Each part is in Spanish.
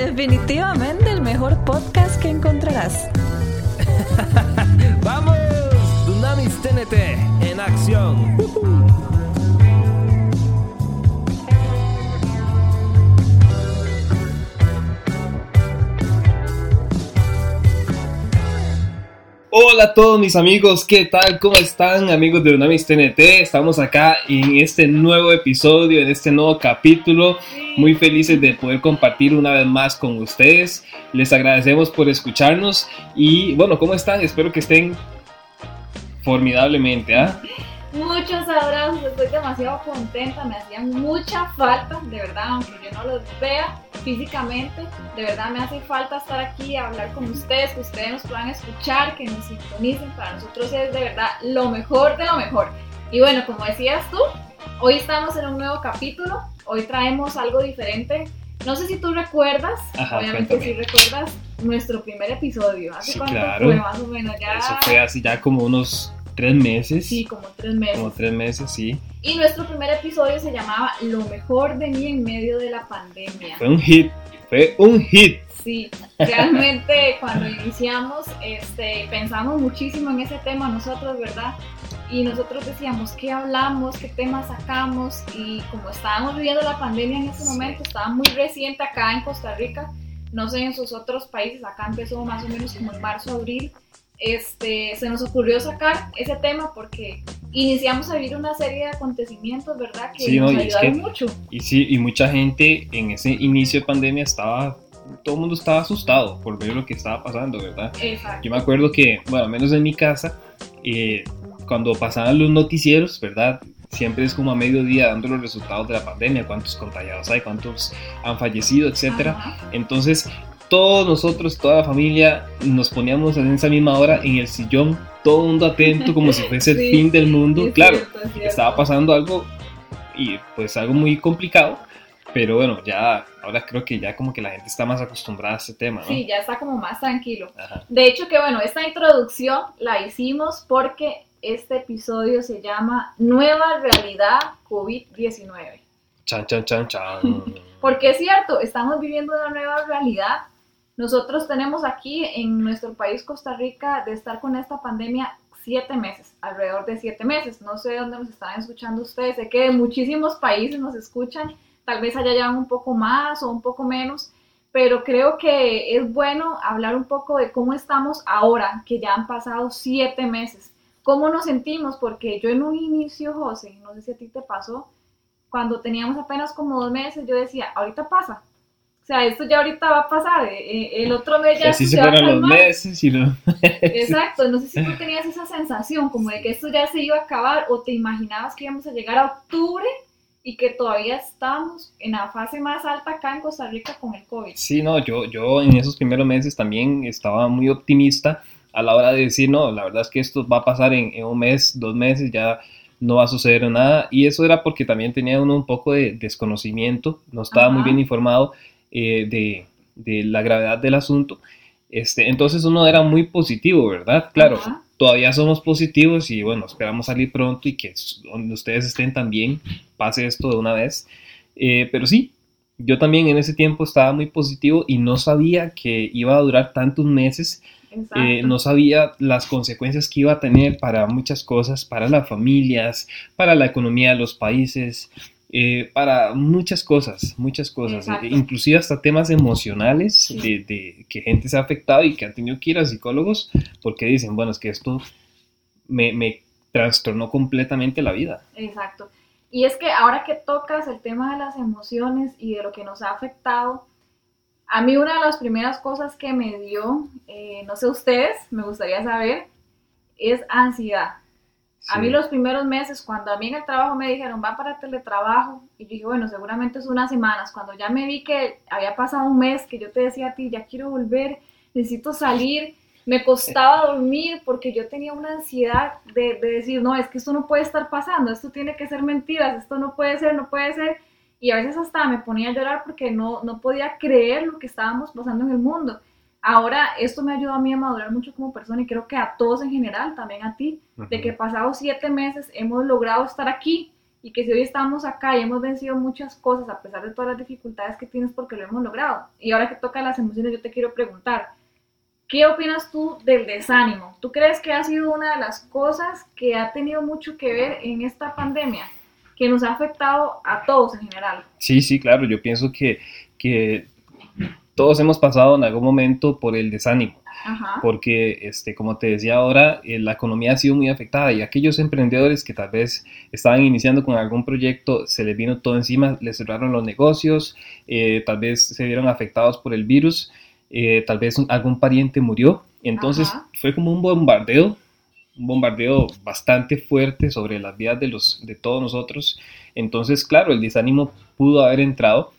Definitivamente el mejor podcast que encontrarás. ¡Vamos! Dunamis TNT en acción. Hola a todos mis amigos, ¿qué tal? ¿Cómo están amigos de Dunamis TNT? Estamos acá en este nuevo episodio, en este nuevo capítulo. Muy felices de poder compartir una vez más con ustedes. Les agradecemos por escucharnos y bueno, ¿cómo están? Espero que estén formidablemente, ¿ah? Muchos abrazos, estoy demasiado contenta, me hacían mucha falta, de verdad, aunque yo no los vea físicamente, de verdad me hace falta estar aquí, hablar con ustedes, que ustedes nos puedan escuchar, que nos sintonicen, para nosotros es de verdad lo mejor de lo mejor. Y bueno, como decías tú, hoy estamos en un nuevo capítulo, hoy traemos algo diferente. No sé si tú recuerdas, obviamente si recuerdas nuestro primer episodio, ¿hace sí, claro. fue más o menos? Ya... Eso fue así ya como unos tres meses. Sí, como tres meses. Como tres meses, sí. Y nuestro primer episodio se llamaba Lo mejor de mí en medio de la pandemia. Fue un hit, fue un hit. Sí, realmente cuando iniciamos este, pensamos muchísimo en ese tema nosotros, ¿verdad? Y nosotros decíamos qué hablamos, qué temas sacamos y como estábamos viviendo la pandemia en ese momento, estaba muy reciente acá en Costa Rica, no sé en sus otros países, acá empezó más o menos como en marzo, abril, este, se nos ocurrió sacar ese tema porque iniciamos a vivir una serie de acontecimientos, ¿verdad? Que nos ayudaron mucho. Y sí, y mucha gente en ese inicio de pandemia estaba, todo el mundo estaba asustado por ver lo que estaba pasando, ¿verdad? Exacto. Yo me acuerdo que, bueno, al menos en mi casa, eh, cuando pasaban los noticieros, ¿verdad? Siempre es como a mediodía dando los resultados de la pandemia, cuántos contagiados hay, cuántos han fallecido, etcétera. Entonces, todos nosotros, toda la familia, nos poníamos en esa misma hora en el sillón, todo el mundo atento, como si fuese el fin del mundo. claro, estaba pasando algo y pues algo muy complicado, pero bueno, ya ahora creo que ya como que la gente está más acostumbrada a este tema, ¿no? Sí, ya está como más tranquilo. De hecho que bueno, esta introducción la hicimos porque este episodio se llama Nueva Realidad COVID-19. Chan, chan, chan, chan. porque es cierto, estamos viviendo una nueva realidad nosotros tenemos aquí en nuestro país, Costa Rica, de estar con esta pandemia siete meses, alrededor de siete meses. No sé dónde nos están escuchando ustedes, sé que muchísimos países nos escuchan, tal vez allá llevan un poco más o un poco menos, pero creo que es bueno hablar un poco de cómo estamos ahora, que ya han pasado siete meses. ¿Cómo nos sentimos? Porque yo en un inicio, José, no sé si a ti te pasó, cuando teníamos apenas como dos meses, yo decía, ahorita pasa, sea, esto ya ahorita va a pasar, eh, eh, el otro mes ya... Así se fueron los meses y no... Exacto, no sé si tú tenías esa sensación como de que esto ya se iba a acabar o te imaginabas que íbamos a llegar a octubre y que todavía estamos en la fase más alta acá en Costa Rica con el COVID. Sí, no, yo, yo en esos primeros meses también estaba muy optimista a la hora de decir, no, la verdad es que esto va a pasar en, en un mes, dos meses, ya no va a suceder nada. Y eso era porque también tenía uno un poco de desconocimiento, no estaba muy bien informado eh, de, de, la gravedad del asunto. Este, entonces uno era muy positivo, ¿verdad? Claro, todavía somos positivos y bueno, esperamos salir pronto y que donde ustedes estén también pase esto de una vez. Eh, pero sí, yo también en ese tiempo estaba muy positivo y no sabía que iba a durar tantos meses. Eh, no sabía las consecuencias que iba a tener para muchas cosas, para las familias, para la economía de los países, eh, para muchas cosas, muchas cosas, inclusive hasta temas emocionales de, que gente se ha afectado y que han tenido que ir a psicólogos porque dicen, bueno, es que esto me, me trastornó completamente la vida. Exacto. Y es que ahora que tocas el tema de las emociones y de lo que nos ha afectado, a mí una de las primeras cosas que me dio, eh, no sé ustedes, me gustaría saber, es ansiedad. A mí los primeros meses, cuando a mí en el trabajo me dijeron, va para teletrabajo, y yo dije, bueno, seguramente es unas semanas, cuando ya me vi que había pasado un mes, que yo te decía a ti, ya quiero volver, necesito salir, me costaba dormir porque yo tenía una ansiedad de, de, decir, no, es que esto no puede estar pasando, esto tiene que ser mentiras, esto no puede ser, no puede ser, y a veces hasta me ponía a llorar porque no, no podía creer lo que estábamos pasando en el mundo. Ahora, esto me ayudó a mí a madurar mucho como persona y creo que a todos en general, también a ti, de que pasados siete meses hemos logrado estar aquí y que si hoy estamos acá y hemos vencido muchas cosas a pesar de todas las dificultades que tienes porque lo hemos logrado. Y ahora que toca las emociones, yo te quiero preguntar, ¿qué opinas tú del desánimo? ¿Tú crees que ha sido una de las cosas que ha tenido mucho que ver en esta pandemia? que nos ha afectado a todos en general. Sí, sí, claro, yo pienso que, que todos hemos pasado en algún momento por el desánimo. Porque, este, como te decía ahora, eh, la economía ha sido muy afectada y aquellos emprendedores que tal vez estaban iniciando con algún proyecto, se les vino todo encima, les cerraron los negocios, eh, tal vez se vieron afectados por el virus, eh, tal vez algún pariente murió. Entonces fue como un bombardeo un bombardeo bastante fuerte sobre las vidas de, los, de todos nosotros. Entonces, claro, el desánimo pudo haber entrado.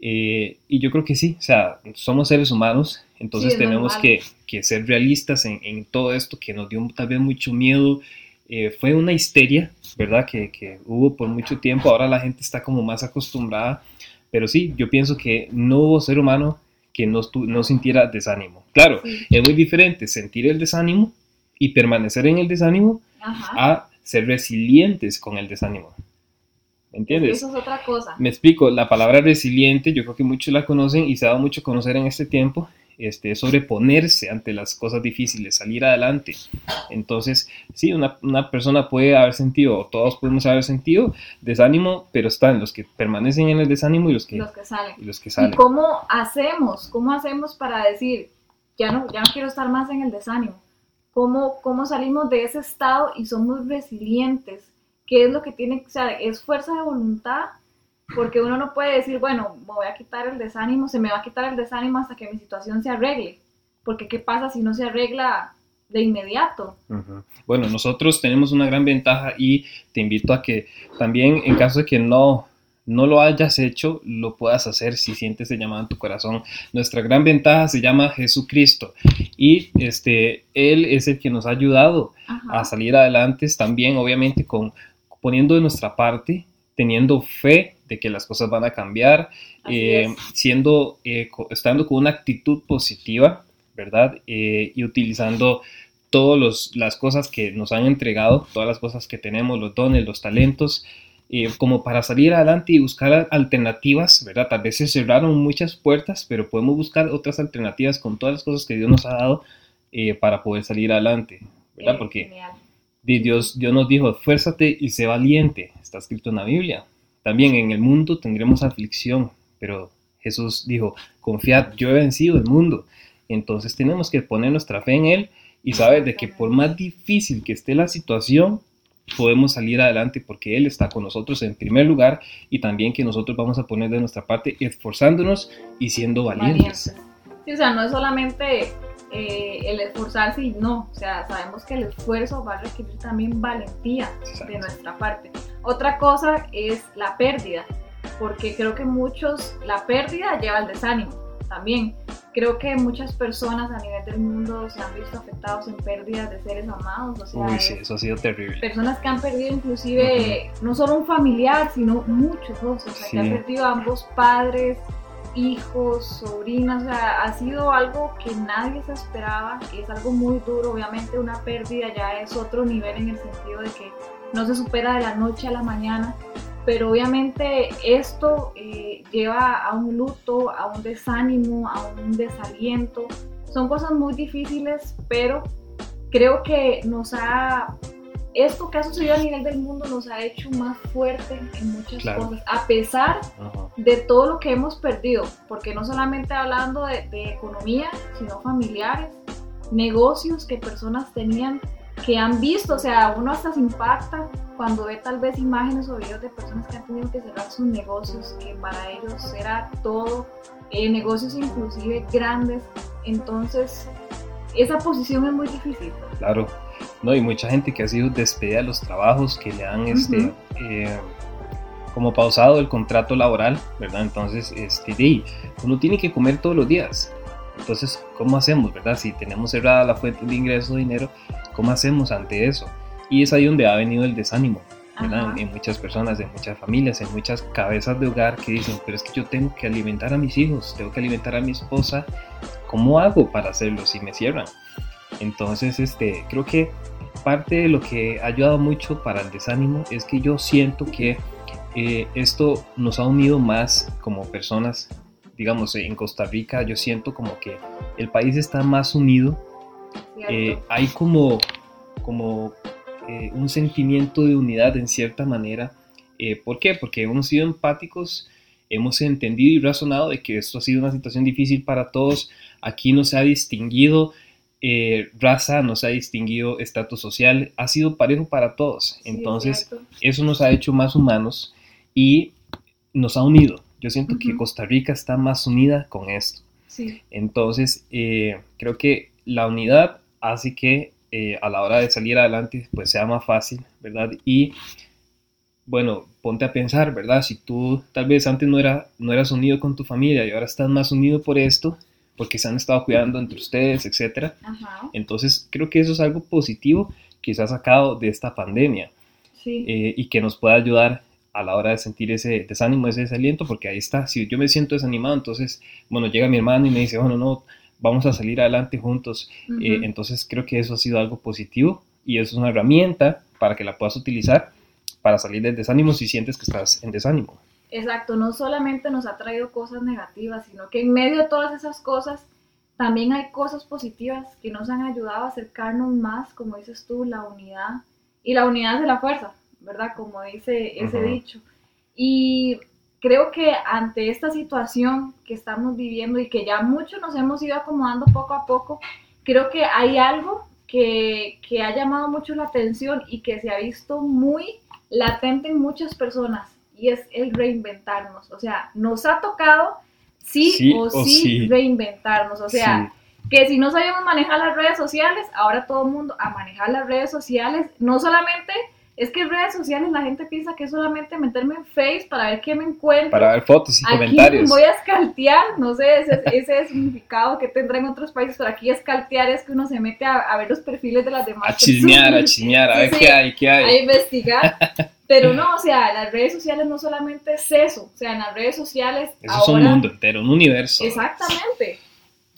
Eh, y yo creo que sí, o sea, somos seres humanos, entonces tenemos que, que, ser realistas en, en, todo esto que nos dio tal vez mucho miedo. Eh, fue una histeria, ¿verdad? Que, que, hubo por mucho tiempo, ahora la gente está como más acostumbrada, pero sí, yo pienso que no hubo ser humano que no, no sintiera desánimo. Claro, es muy diferente sentir el desánimo y permanecer en el desánimo a ser resilientes con el desánimo. ¿Me entiendes? Eso es otra cosa. Me explico, la palabra resiliente, yo creo que muchos la conocen y se ha dado mucho a conocer en este tiempo, este, sobreponerse ante las cosas difíciles, salir adelante. Entonces, sí, una, una, persona puede haber sentido, o todos podemos haber sentido desánimo, pero están los que permanecen en el desánimo y los que, los que salen. Y, los que salen. ¿Y cómo hacemos? ¿Cómo hacemos para decir, ya no, ya no quiero estar más en el desánimo? cómo, salimos de ese estado y somos resilientes. ¿Qué es lo que tiene, o sea, es fuerza de voluntad? Porque uno no puede decir, bueno, me voy a quitar el desánimo, se me va a quitar el desánimo hasta que mi situación se arregle. Porque ¿qué pasa si no se arregla de inmediato? Bueno, nosotros tenemos una gran ventaja y te invito a que también en caso de que no no lo hayas hecho, lo puedas hacer si sientes el llamado en tu corazón. Nuestra gran ventaja se llama Jesucristo y este, Él es el que nos ha ayudado a salir adelante también, obviamente, con, poniendo de nuestra parte, teniendo fe de que las cosas van a cambiar, eh, siendo, eh, estando con una actitud positiva, ¿verdad? Eh, y utilizando todas las cosas que nos han entregado, todas las cosas que tenemos, los dones, los talentos, como para salir adelante y buscar alternativas, ¿verdad? Tal vez se cerraron muchas puertas, pero podemos buscar otras alternativas con todas las cosas que Dios nos ha dado para poder salir adelante, ¿verdad? Porque Dios, Dios nos dijo, esfuérzate y sé valiente, está escrito en la Biblia. También en el mundo tendremos aflicción, pero Jesús dijo, confiad, yo he vencido el mundo. Entonces tenemos que poner nuestra fe en Él y saber de que por más difícil que esté la situación, podemos salir adelante porque Él está con nosotros en primer lugar y también que nosotros vamos a poner de nuestra parte esforzándonos y siendo valientes. Sí, o sea, no es solamente eh, el esforzarse y no, o sea, sabemos que el esfuerzo va a requerir también valentía de nuestra parte. Otra cosa es la pérdida, porque creo que muchos, la pérdida lleva al desánimo también creo que muchas personas a nivel del mundo se han visto afectados en pérdidas de seres amados. O sea, Uy, sí, eso ha sido terrible. Personas que han perdido inclusive no solo un familiar, sino muchos dos, o sea, que han perdido a ambos padres, hijos, sobrinas, o sea, ha sido algo que nadie se esperaba, es algo muy duro, obviamente una pérdida ya es otro nivel en el sentido de que no se supera de la noche a la mañana, pero obviamente esto eh, lleva a un luto, a un desánimo, a un desaliento. Son cosas muy difíciles, pero creo que nos ha, esto que ha sucedido a nivel del mundo nos ha hecho más fuerte en muchas cosas, a pesar de todo lo que hemos perdido, porque no solamente hablando de, de economía, sino familiares, negocios que personas tenían que han visto, o sea, uno hasta se impacta cuando ve tal vez imágenes o videos de personas que han tenido que cerrar sus negocios, que para ellos era todo, eh, negocios inclusive grandes, entonces esa posición es muy difícil. Claro, no, y mucha gente que ha sido despedida de los trabajos, que le han este, eh, como pausado el contrato laboral, ¿verdad? Entonces, este, uno tiene que comer todos los días. Entonces, ¿cómo hacemos, verdad? Si tenemos cerrada la fuente de ingreso de dinero, ¿cómo hacemos ante eso? Y es ahí donde ha venido el desánimo, ¿verdad? En, muchas personas, en muchas familias, en muchas cabezas de hogar que dicen, pero es que yo tengo que alimentar a mis hijos, tengo que alimentar a mi esposa, ¿cómo hago para hacerlo si me cierran? Entonces, este, creo que parte de lo que ha ayudado mucho para el desánimo es que yo siento que eh, esto nos ha unido más como personas, digamos, en Costa Rica, yo siento como que el país está más unido, eh, hay como, como eh, un sentimiento de unidad en cierta manera. ¿Por qué? Porque hemos sido empáticos, hemos entendido y razonado de que esto ha sido una situación difícil para todos, aquí no se ha distinguido eh, raza, no se ha distinguido estatus social, ha sido parejo para todos. Entonces, eso nos ha hecho más humanos y nos ha unido. Yo siento que Costa Rica está más unida con esto. Entonces, eh, creo que la unidad hace que eh, a la hora de salir adelante, pues sea más fácil, ¿verdad? Y bueno, ponte a pensar, ¿verdad? Si tú tal vez antes no, era, no eras unido con tu familia y ahora estás más unido por esto, porque se han estado cuidando entre ustedes, etc. Entonces, creo que eso es algo positivo que se ha sacado de esta pandemia eh, y que nos puede ayudar a la hora de sentir ese desánimo, ese desaliento, porque ahí está, si yo me siento desanimado, entonces, bueno, llega mi hermano y me dice, bueno, no, vamos a salir adelante juntos. Eh, entonces, creo que eso ha sido algo positivo y es una herramienta para que la puedas utilizar para salir del desánimo si sientes que estás en desánimo. Exacto, no solamente nos ha traído cosas negativas, sino que en medio de todas esas cosas también hay cosas positivas que nos han ayudado a acercarnos más, como dices tú, la unidad. Y la unidad de la fuerza, ¿verdad? Como dice ese dicho. Y creo que ante esta situación que estamos viviendo y que ya muchos nos hemos ido acomodando poco a poco, creo que hay algo que, que ha llamado mucho la atención y que se ha visto muy latente en muchas personas y es el reinventarnos. O sea, nos ha tocado sí, o, sí, reinventarnos. O sea, que si no sabemos manejar las redes sociales, ahora todo el mundo a manejar las redes sociales, no solamente es que en redes sociales la gente piensa que es solamente meterme en Face para ver qué me encuentro. Para ver fotos y aquí comentarios. Voy a escaltear, no sé, ese, ese es significado que tendrá en otros países, pero aquí escaltear es que uno se mete a, ver los perfiles de las demás. A chismear, a chismear, a ver qué hay, qué hay. A investigar. Pero no, o sea, las redes sociales no solamente es eso, o sea, en las redes sociales. Eso es un mundo entero, un universo. Exactamente.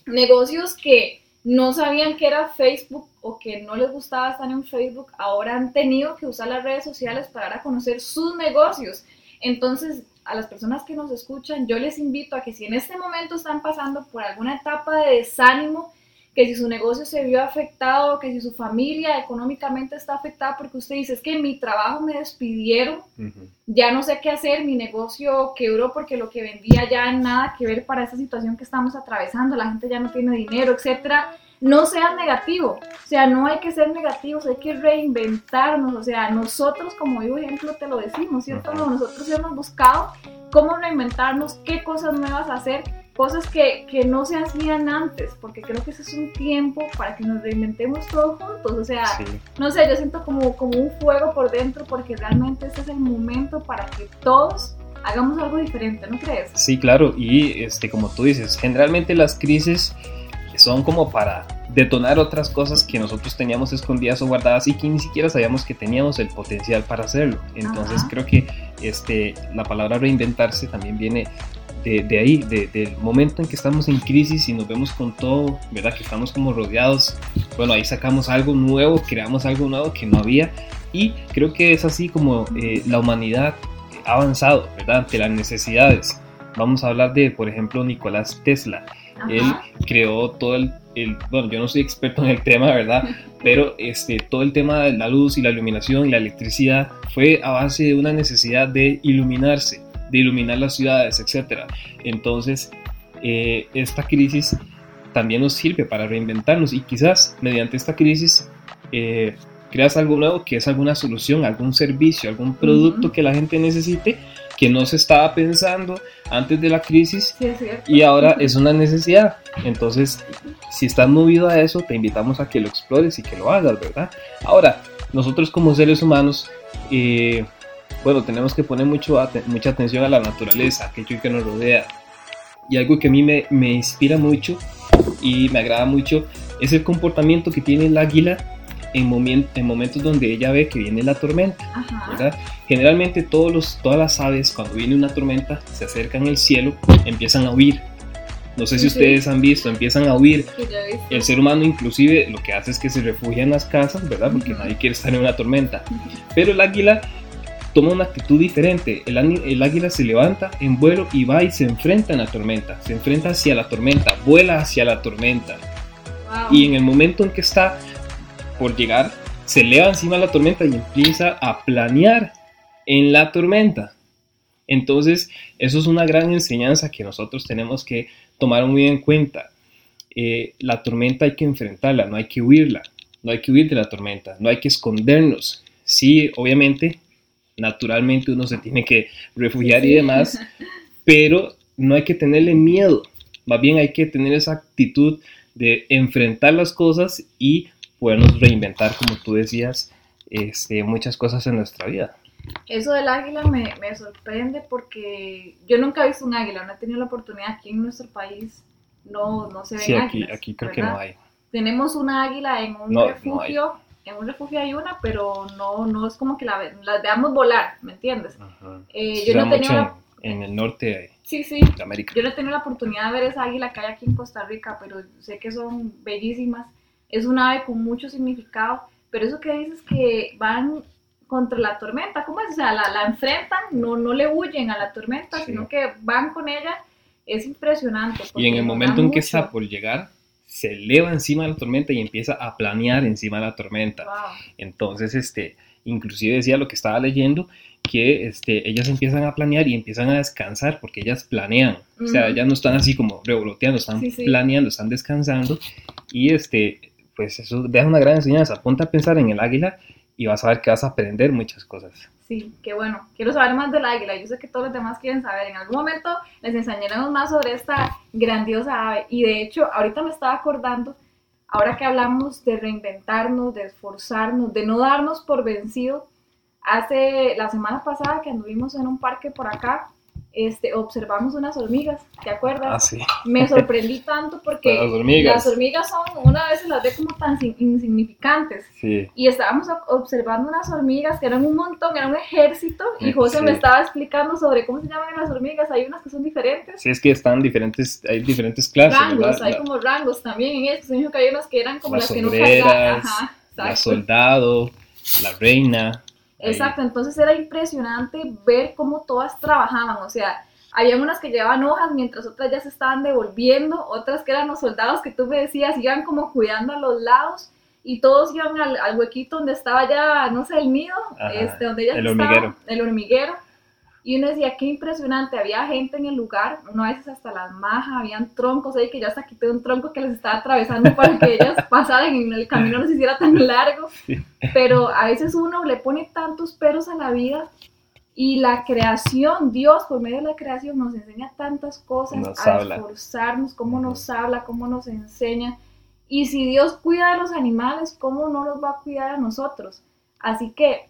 Negocios que no sabían que era Facebook o que no les gustaba estar en Facebook, ahora han tenido que usar las redes sociales para dar a conocer sus negocios. Entonces, a las personas que nos escuchan, yo les invito a que si en este momento están pasando por alguna etapa de desánimo, que si su negocio se vio afectado, que si su familia económicamente está afectada porque usted dice, es que mi trabajo me despidieron, ya no sé qué hacer, mi negocio quebró porque lo que vendía ya nada que ver para esta situación que estamos atravesando, la gente ya no tiene dinero, etcétera. No sea negativo, o sea, no hay que ser negativos, hay que reinventarnos, o sea, nosotros como yo ejemplo te lo decimos, ¿cierto? Nosotros hemos buscado cómo reinventarnos, qué cosas nuevas hacer cosas que, que, no se hacían antes, porque creo que ese es un tiempo para que nos reinventemos todos juntos. O sea, no sé, yo siento como, como un fuego por dentro, porque realmente ese es el momento para que todos hagamos algo diferente, ¿no crees? Sí, claro, y este, como tú dices, generalmente las crisis son como para detonar otras cosas que nosotros teníamos escondidas o guardadas y que ni siquiera sabíamos que teníamos el potencial para hacerlo. Entonces creo que este, la palabra reinventarse también viene de, ahí, del momento en que estamos en crisis y nos vemos con todo, ¿verdad? Que estamos como rodeados, bueno, ahí sacamos algo nuevo, creamos algo nuevo que no había y creo que es así como eh, la humanidad ha avanzado, ¿verdad? Ante las necesidades. Vamos a hablar de, por ejemplo, Nicolás Tesla. Él creó todo el, el, bueno, yo no soy experto en el tema, ¿verdad? Pero este, todo el tema de la luz y la iluminación y la electricidad fue a base de una necesidad de iluminarse de iluminar las ciudades, etc. Entonces, eh, esta crisis también nos sirve para reinventarnos y quizás mediante esta crisis eh, creas algo nuevo que es alguna solución, algún servicio, algún producto que la gente necesite que no se estaba pensando antes de la crisis y ahora es una necesidad. Entonces, si estás movido a eso, te invitamos a que lo explores y que lo hagas, ¿verdad? Ahora, nosotros como seres humanos, eh, bueno, tenemos que poner mucho, mucha atención a la naturaleza, aquello que nos rodea. Y algo que a mí me, me inspira mucho y me agrada mucho es el comportamiento que tiene el águila en, en momentos donde ella ve que viene la tormenta. Generalmente todos los, todas las aves cuando viene una tormenta se acercan al cielo, empiezan a huir. No sé si Sí. ustedes han visto, empiezan a huir. El ser humano inclusive lo que hace es que se refugia en las casas, ¿verdad? Porque Ujú. nadie quiere estar en una tormenta. Pero el águila toma una actitud diferente. El, el águila se levanta en vuelo y va y se enfrenta en la tormenta. Se enfrenta hacia la tormenta, vuela hacia la tormenta. Wow. Y en el momento en que está por llegar, se eleva encima de la tormenta y empieza a planear en la tormenta. Entonces, eso es una gran enseñanza que nosotros tenemos que tomar muy en cuenta. Eh, la tormenta hay que enfrentarla, no hay que huirla, no hay que huir de la tormenta, no hay que escondernos. Sí, obviamente, naturalmente uno se tiene que refugiar y demás, pero no hay que tenerle miedo, más bien hay que tener esa actitud de enfrentar las cosas y podernos reinventar, como tú decías, este, muchas cosas en nuestra vida. Eso del águila me, me sorprende porque yo nunca he visto un águila, no he tenido la oportunidad aquí en nuestro país, no, no se ven Sí, aquí, águilas, aquí creo que ¿verdad? no hay. Tenemos una águila en un No, no refugio, en un refugio hay una, pero no, no es como que la, la veamos volar, ¿me entiendes? Eh, yo no he mucho la- en, el norte Sí, sí, de América. yo no he tenido la oportunidad de ver esa águila que hay aquí en Costa Rica, pero sé que son bellísimas. Es un ave con mucho significado, pero eso que dices que van contra la tormenta, ¿cómo es? O sea, la, la enfrentan, no, no le huyen a la tormenta, Sí. sino que van con ella. Es impresionante. Y en el momento en que mucho. está por llegar, se eleva encima de la tormenta y empieza a planear encima de la tormenta. Wow. Entonces, este, inclusive decía lo que estaba leyendo, que este, ellas empiezan a planear y empiezan a descansar porque ellas planean. O sea, ellas no están así como revoloteando, están Sí, sí. planeando, están descansando. Y este, pues eso deja una gran enseñanza. Ponte a pensar en el águila y vas a ver que vas a aprender muchas cosas. Sí, qué bueno. Quiero saber más del águila. Yo sé que todos los demás quieren saber. En algún momento les enseñaremos más sobre esta grandiosa ave. Y de hecho, ahorita me estaba acordando, ahora que hablamos de reinventarnos, de esforzarnos, de no darnos por vencido. Hace la semana pasada que anduvimos en un parque por acá, este, observamos unas hormigas, ¿te acuerdas? Ah, sí. Me sorprendí tanto porque Las hormigas. las hormigas son, una vez las ve como tan insignificantes Sí. y estábamos ob- observando unas hormigas que eran un montón, era un ejército, y Sí, José sí. me estaba explicando sobre cómo se llaman las hormigas, hay unas que son diferentes, Sí, es que están diferentes, hay diferentes clases, rangos, ¿verdad? hay La- como rangos también en me dijo que hay unas que eran como Las las que no sombreras, cargaban, ajá, la soldado, la reina. Exacto, entonces era impresionante ver cómo todas trabajaban, o sea, había unas que llevaban hojas mientras otras ya se estaban devolviendo, otras que eran los soldados que tú me decías, iban como cuidando a los lados y todos iban al, al huequito donde estaba ya, no sé, el nido, Ajá, este, donde ellas el estaban, hormiguero. el hormiguero. Y uno decía, qué impresionante, había gente en el lugar, uno a veces hasta las majas, habían troncos ahí que yo hasta quité un tronco que les estaba atravesando para que ellas pasaran y el camino no se hiciera tan largo. Pero a veces uno le pone tantos peros a la vida y la creación, Dios por medio de la creación nos enseña tantas cosas, Nos a habla. esforzarnos, cómo nos habla, cómo nos enseña. Y si Dios cuida a los animales, ¿cómo no los va a cuidar a nosotros? Así que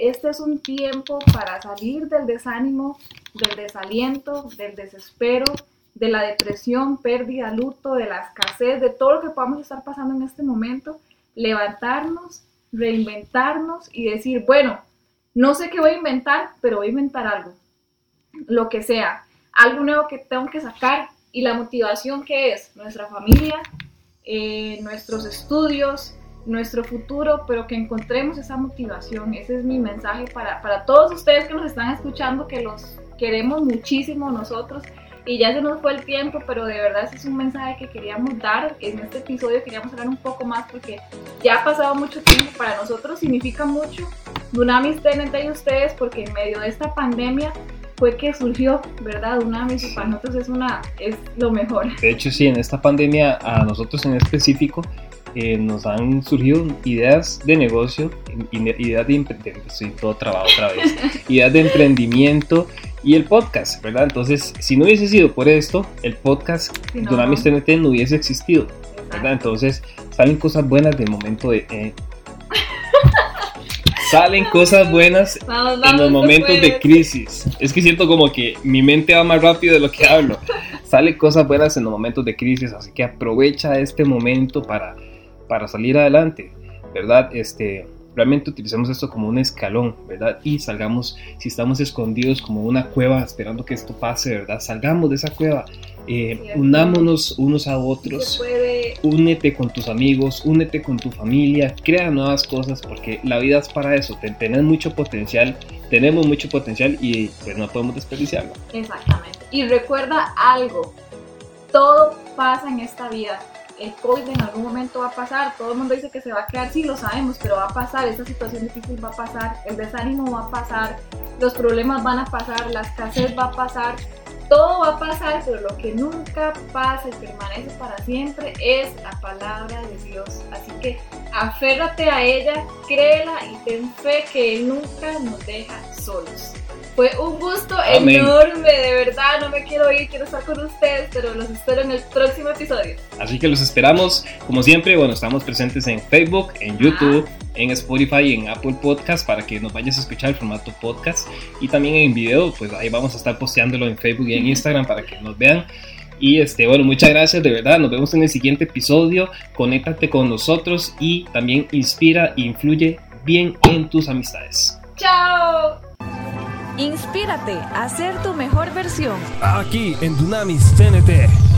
este es un tiempo para salir del desánimo, del desaliento, del desespero, de la depresión, pérdida, luto, de la escasez, de todo lo que podamos estar pasando en este momento, levantarnos, reinventarnos y decir, bueno, no sé qué voy a inventar, pero voy a inventar algo, lo que sea, algo nuevo que tengo que sacar y la motivación que es nuestra familia, eh, nuestros estudios, nuestro futuro, pero que encontremos esa motivación. Ese es mi mensaje para, para todos ustedes que nos están escuchando, que los queremos muchísimo nosotros. Y ya se nos fue el tiempo, pero de verdad ese es un mensaje que queríamos dar. En este episodio queríamos hablar un poco más porque ya ha pasado mucho tiempo. Para nosotros significa mucho. Dunamis esté entre ustedes porque en medio de esta pandemia fue que surgió, ¿verdad? Dunamis y para nosotros es, una, es lo mejor. De hecho, sí, en esta pandemia a nosotros en específico eh, nos han surgido ideas de negocio, ideas de emprendimiento, estoy todo trabado otra vez, ideas de emprendimiento y el podcast, ¿verdad? Entonces, si no hubiese sido por esto, el podcast Si no, Dunamis no. TNT no hubiese existido, ¿verdad? Entonces, salen cosas buenas del momento de... eh, salen cosas buenas Vamos, en vamos, los tú momentos de crisis. Es que siento como que mi mente va más rápido de lo que hablo. Sale cosas buenas en los momentos de crisis, así que aprovecha este momento para, para salir adelante, ¿verdad? Este, realmente utilicemos esto como un escalón, ¿verdad? Y salgamos, si estamos escondidos como una cueva esperando que esto pase, ¿verdad? Salgamos de esa cueva Eh, unámonos unos a otros. Únete con tus amigos, únete con tu familia, crea nuevas cosas porque la vida es para eso. Tenés mucho potencial, tenemos mucho potencial y pues no podemos desperdiciarlo. Exactamente. Y recuerda algo, todo pasa en esta vida el COVID en algún momento va a pasar, todo el mundo dice que se va a quedar, sí lo sabemos, pero va a pasar, esta situación difícil va a pasar, el desánimo va a pasar, los problemas van a pasar, la escasez va a pasar, todo va a pasar, pero lo que nunca pasa y permanece para siempre es la palabra de Dios. Así que aférrate a ella, créela y ten fe que nunca nos deja solos. Fue un gusto enorme, de verdad, no me quiero ir, quiero estar con ustedes, pero los espero en el próximo episodio. Así que los esperamos, como siempre, bueno, estamos presentes en Facebook, en YouTube, en Spotify y en Apple Podcast para que nos vayas a escuchar el formato podcast y también en video, pues ahí vamos a estar posteándolo en Facebook y en Instagram para que nos vean. Y este, bueno, muchas gracias de verdad. Nos vemos en el siguiente episodio. Conéctate con nosotros y también inspira e influye bien en tus amistades. ¡Chao! Inspírate a ser tu mejor versión. Aquí en Dunamis TNT.